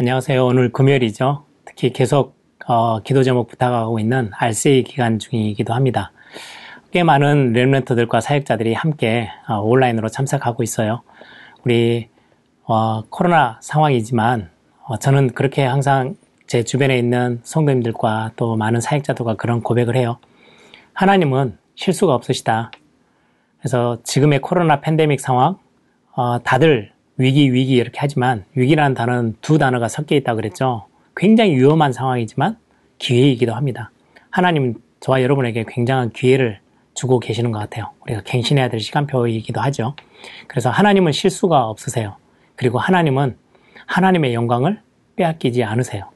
안녕하세요. 오늘 금요일이죠. 특히 계속 어, 기도 제목 부탁하고 있는 알세이 기간 중이기도 합니다. 꽤 많은 랩런트들과 사역자들이 함께 어, 온라인으로 참석하고 있어요. 우리 어, 코로나 상황이지만 어, 저는 그렇게 항상 제 주변에 있는 성도님들과 또 많은 사역자들과 그런 고백을 해요. 하나님은 실수가 없으시다. 그래서 지금의 코로나 팬데믹 상황, 어, 다들 위기, 위기 이렇게 하지만 위기라는 단어는 두 단어가 섞여 있다고 그랬죠. 굉장히 위험한 상황이지만 기회이기도 합니다. 하나님은 저와 여러분에게 굉장한 기회를 주고 계시는 것 같아요. 우리가 갱신해야 될 시간표이기도 하죠. 그래서 하나님은 실수가 없으세요. 그리고 하나님은 하나님의 영광을 빼앗기지 않으세요.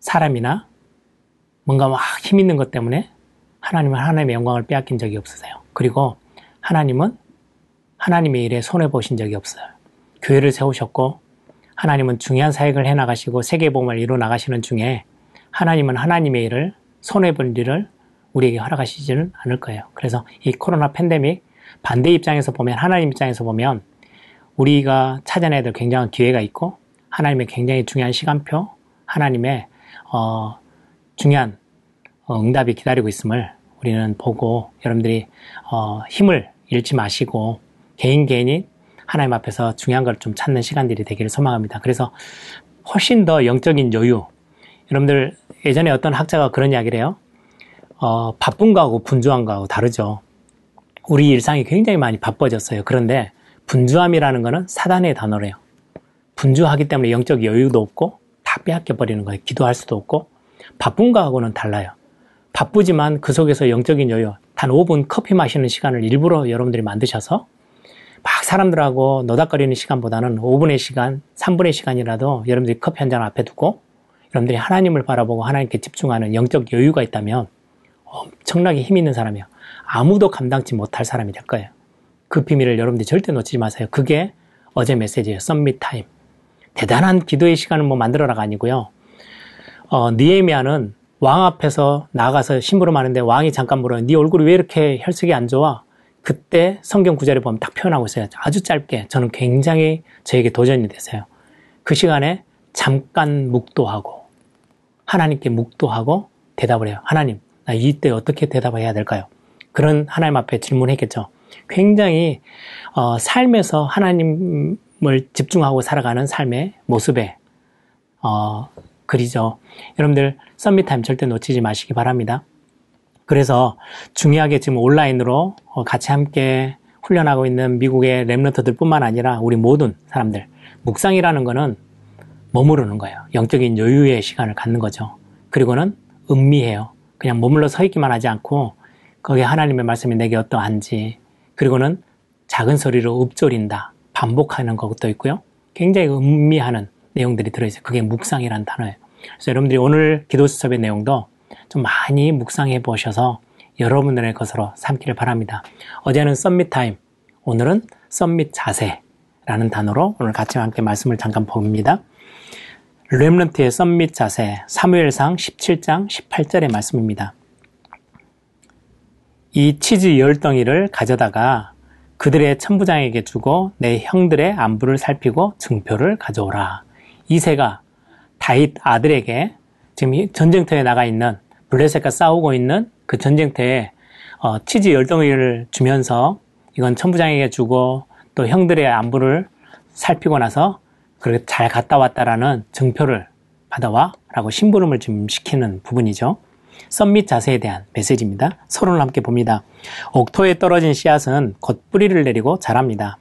사람이나 뭔가 막 힘 있는 것 때문에 하나님은 하나님의 영광을 빼앗긴 적이 없으세요. 그리고 하나님은 하나님의 일에 손해 보신 적이 없어요. 교회를 세우셨고 하나님은 중요한 사역을 해 나가시고 세계 복음을 이루어 나가시는 중에 하나님은 하나님의 일을 손해본 일을 우리에게 허락하시지는 않을 거예요. 그래서 이 코로나 팬데믹 반대 입장에서 보면 하나님 입장에서 보면 우리가 찾아내야 될 굉장한 기회가 있고 하나님의 굉장히 중요한 시간표 하나님의 어, 중요한 어, 응답이 기다리고 있음을 우리는 보고 여러분들이 어, 힘을 잃지 마시고 개인 개인이 하나님 앞에서 중요한 걸 좀 찾는 시간들이 되기를 소망합니다. 그래서 훨씬 더 영적인 여유. 여러분들 예전에 어떤 학자가 그런 이야기를 해요. 어, 바쁜 거하고 분주한 거하고 다르죠. 우리 일상이 굉장히 많이 바빠졌어요. 그런데 분주함이라는 거는 사단의 단어래요. 분주하기 때문에 영적 여유도 없고 다 빼앗겨 버리는 거예요. 기도할 수도 없고 바쁜 거하고는 달라요. 바쁘지만 그 속에서 영적인 여유, 단 5분 커피 마시는 시간을 일부러 여러분들이 만드셔서 막 사람들하고 노닥거리는 시간보다는 5분의 시간, 3분의 시간이라도 여러분들이 커피 한 잔 앞에 두고 여러분들이 하나님을 바라보고 하나님께 집중하는 영적 여유가 있다면 엄청나게 힘 있는 사람이에요. 아무도 감당치 못할 사람이 될 거예요. 그 비밀을 여러분들이 절대 놓치지 마세요. 그게 어제 메시지예요. 썸밋 타임. 대단한 기도의 시간을 뭐 만들어라가 아니고요. 어, 니에미아는 왕 앞에서 나가서 심부름 하는데 왕이 잠깐 물어요. 네 얼굴이 왜 이렇게 혈색이 안 좋아? 그때 성경 구절을 보면 딱 표현하고 있어요. 아주 짧게. 저는 굉장히 저에게 도전이 됐어요. 그 시간에 잠깐 묵도하고 하나님께 묵도하고 대답을 해요. 하나님, 나 이때 어떻게 대답을 해야 될까요? 그런 하나님 앞에 질문했겠죠. 굉장히 어, 삶에서 하나님을 집중하고 살아가는 삶의 모습에 어, 글이죠. 여러분들 썸밋타임 절대 놓치지 마시기 바랍니다. 그래서 중요하게 지금 온라인으로 어, 같이 함께 훈련하고 있는 미국의 랩런터들 뿐만 아니라 우리 모든 사람들 묵상이라는 거는 머무르는 거예요. 영적인 여유의 시간을 갖는 거죠. 그리고는 음미해요. 그냥 머물러 서 있기만 하지 않고 거기에 하나님의 말씀이 내게 어떠한지 그리고는 작은 소리로 읊조린다. 반복하는 것도 있고요. 굉장히 음미하는 내용들이 들어있어요. 그게 묵상이라는 단어예요. 그래서 여러분들이 오늘 기도 수첩의 내용도 좀 많이 묵상해 보셔서 여러분들의 것으로 삼기를 바랍니다. 어제는 썸밋 타임, 오늘은 썸밋 자세라는 단어로 오늘 같이 함께 말씀을 잠깐 봅니다. 렘런트의 썸밋 자세, 사무엘상 17장 18절의 말씀입니다. 이 치즈 열 덩이를 가져다가 그들의 천부장에게 주고 내 형들의 안부를 살피고 증표를 가져오라. 이세가 다윗 아들에게 지금 전쟁터에 나가 있는 블레셋과 싸우고 있는 그 전쟁터에 어, 치즈 열덩이를 주면서 이건 천부장에게 주고 또 형들의 안부를 살피고 나서 그렇게 잘 갔다 왔다라는 증표를 받아와 라고 심부름을 좀 시키는 부분이죠. 썸밋 자세에 대한 메시지입니다. 서론을 함께 봅니다. 옥토에 떨어진 씨앗은 곧 뿌리를 내리고 자랍니다.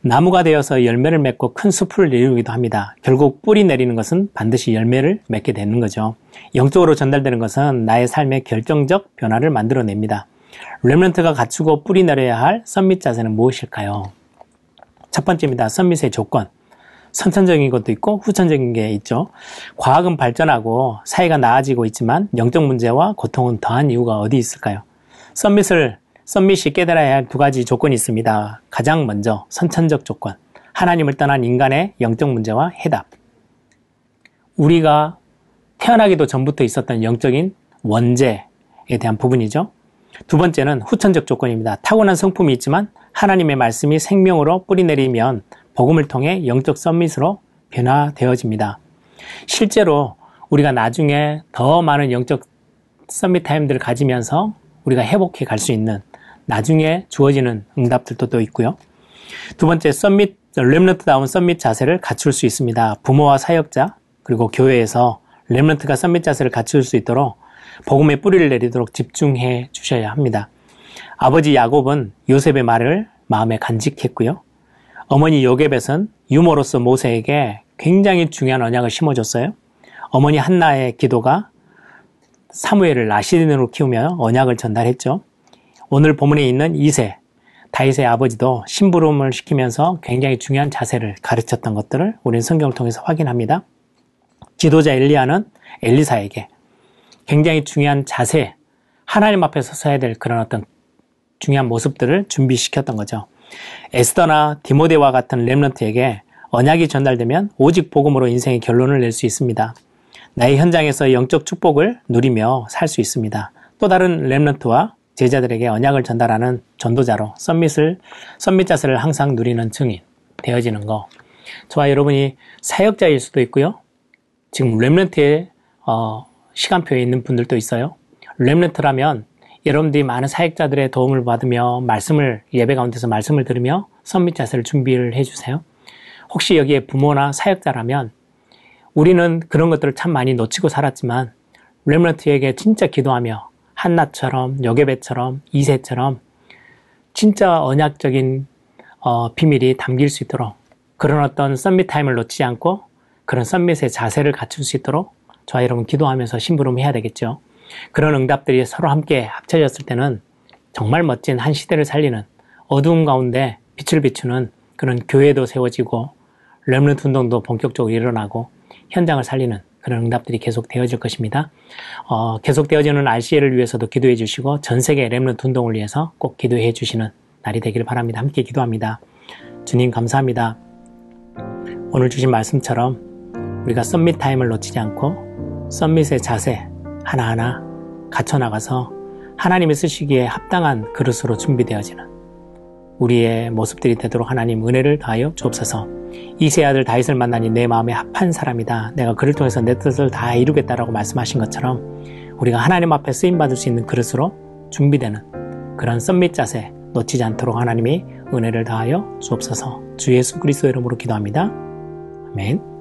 나무가 되어서 열매를 맺고 큰 숲을 이루기도 합니다. 결국 뿌리 내리는 것은 반드시 열매를 맺게 되는 거죠. 영적으로 전달되는 것은 나의 삶의 결정적 변화를 만들어냅니다. 렘런트가 갖추고 뿌리 내려야 할 썸밋 자세는 무엇일까요? 첫 번째입니다. 썸밋의 조건. 선천적인 것도 있고 후천적인 게 있죠. 과학은 발전하고 사회가 나아지고 있지만 영적 문제와 고통은 더한 이유가 어디 있을까요? 썸밋을 썸밋이 깨달아야 할 두 가지 조건이 있습니다. 가장 먼저 선천적 조건. 하나님을 떠난 인간의 영적 문제와 해답. 우리가 태어나기도 전부터 있었던 영적인 원죄에 대한 부분이죠. 두 번째는 후천적 조건입니다. 타고난 성품이 있지만 하나님의 말씀이 생명으로 뿌리내리면 복음을 통해 영적 썸밋으로 변화되어집니다. 실제로 우리가 나중에 더 많은 영적 썸밋 타임들을 가지면서 우리가 회복해 갈 수 있는 나중에 주어지는 응답들도 또 있고요. 두 번째, 썸밋, 렘런트다운 썸밋 자세를 갖출 수 있습니다. 부모와 사역자, 그리고 교회에서 렘런트가 썸밋 자세를 갖출 수 있도록 복음의 뿌리를 내리도록 집중해 주셔야 합니다. 아버지 야곱은 요셉의 말을 마음에 간직했고요. 어머니 요셉은 유모로서 모세에게 굉장히 중요한 언약을 심어줬어요. 어머니 한나의 기도가 사무엘을 라시딘으로 키우며 언약을 전달했죠. 오늘 본문에 있는 이세, 다윗의 아버지도 심부름을 시키면서 굉장히 중요한 자세를 가르쳤던 것들을 우리는 성경을 통해서 확인합니다. 지도자 엘리야는 엘리사에게 굉장히 중요한 자세, 하나님 앞에 서 서야 될 그런 어떤 중요한 모습들을 준비시켰던 거죠. 에스더나 디모데와 같은 렘런트에게 언약이 전달되면 오직 복음으로 인생의 결론을 낼 수 있습니다. 나의 현장에서 영적 축복을 누리며 살 수 있습니다. 또 다른 렘런트와 제자들에게 언약을 전달하는 전도자로 썸밋을 썸밋 자세를 항상 누리는 증인 되어지는 거. 저와 여러분이 사역자일 수도 있고요. 지금 렘런트의 어, 시간표에 있는 분들도 있어요. 렘런트라면 여러분들이 많은 사역자들의 도움을 받으며 말씀을 예배 가운데서 말씀을 들으며 썸밋 자세를 준비를 해주세요. 혹시 여기에 부모나 사역자라면 우리는 그런 것들을 참 많이 놓치고 살았지만 렘런트에게 진짜 기도하며 한나처럼 여개배처럼 이세처럼 진짜 언약적인 어, 비밀이 담길 수 있도록 그런 어떤 summit time을 놓치지 않고 그런 summit의 자세를 갖출 수 있도록 저와 여러분 기도하면서 심부름 해야 되겠죠. 그런 응답들이 서로 함께 합쳐졌을 때는 정말 멋진 한 시대를 살리는 어두운 가운데 빛을 비추는 그런 교회도 세워지고 Remnant 운동도 본격적으로 일어나고 현장을 살리는 그런 응답들이 계속 되어질 것입니다. 어, 계속 되어지는 RCA를 위해서도 기도해 주시고 전 세계 Remnant 운동을 위해서 꼭 기도해 주시는 날이 되기를 바랍니다. 함께 기도합니다. 주님 감사합니다. 오늘 주신 말씀처럼 우리가 썸밋 타임을 놓치지 않고 썸밋의 자세 하나하나 갖춰 나가서 하나님이 쓰시기에 합당한 그릇으로 준비되어지는 우리의 모습들이 되도록 하나님 은혜를 다하여 주옵소서. 이세 아들 다윗을 만나니 내 마음에 합한 사람이다. 내가 그를 통해서 내 뜻을 다 이루겠다라고 말씀하신 것처럼 우리가 하나님 앞에 쓰임 받을 수 있는 그릇으로 준비되는 그런 썸밋 자세 놓치지 않도록 하나님이 은혜를 다하여 주옵소서. 주 예수 그리스도 이름으로 기도합니다. 아멘.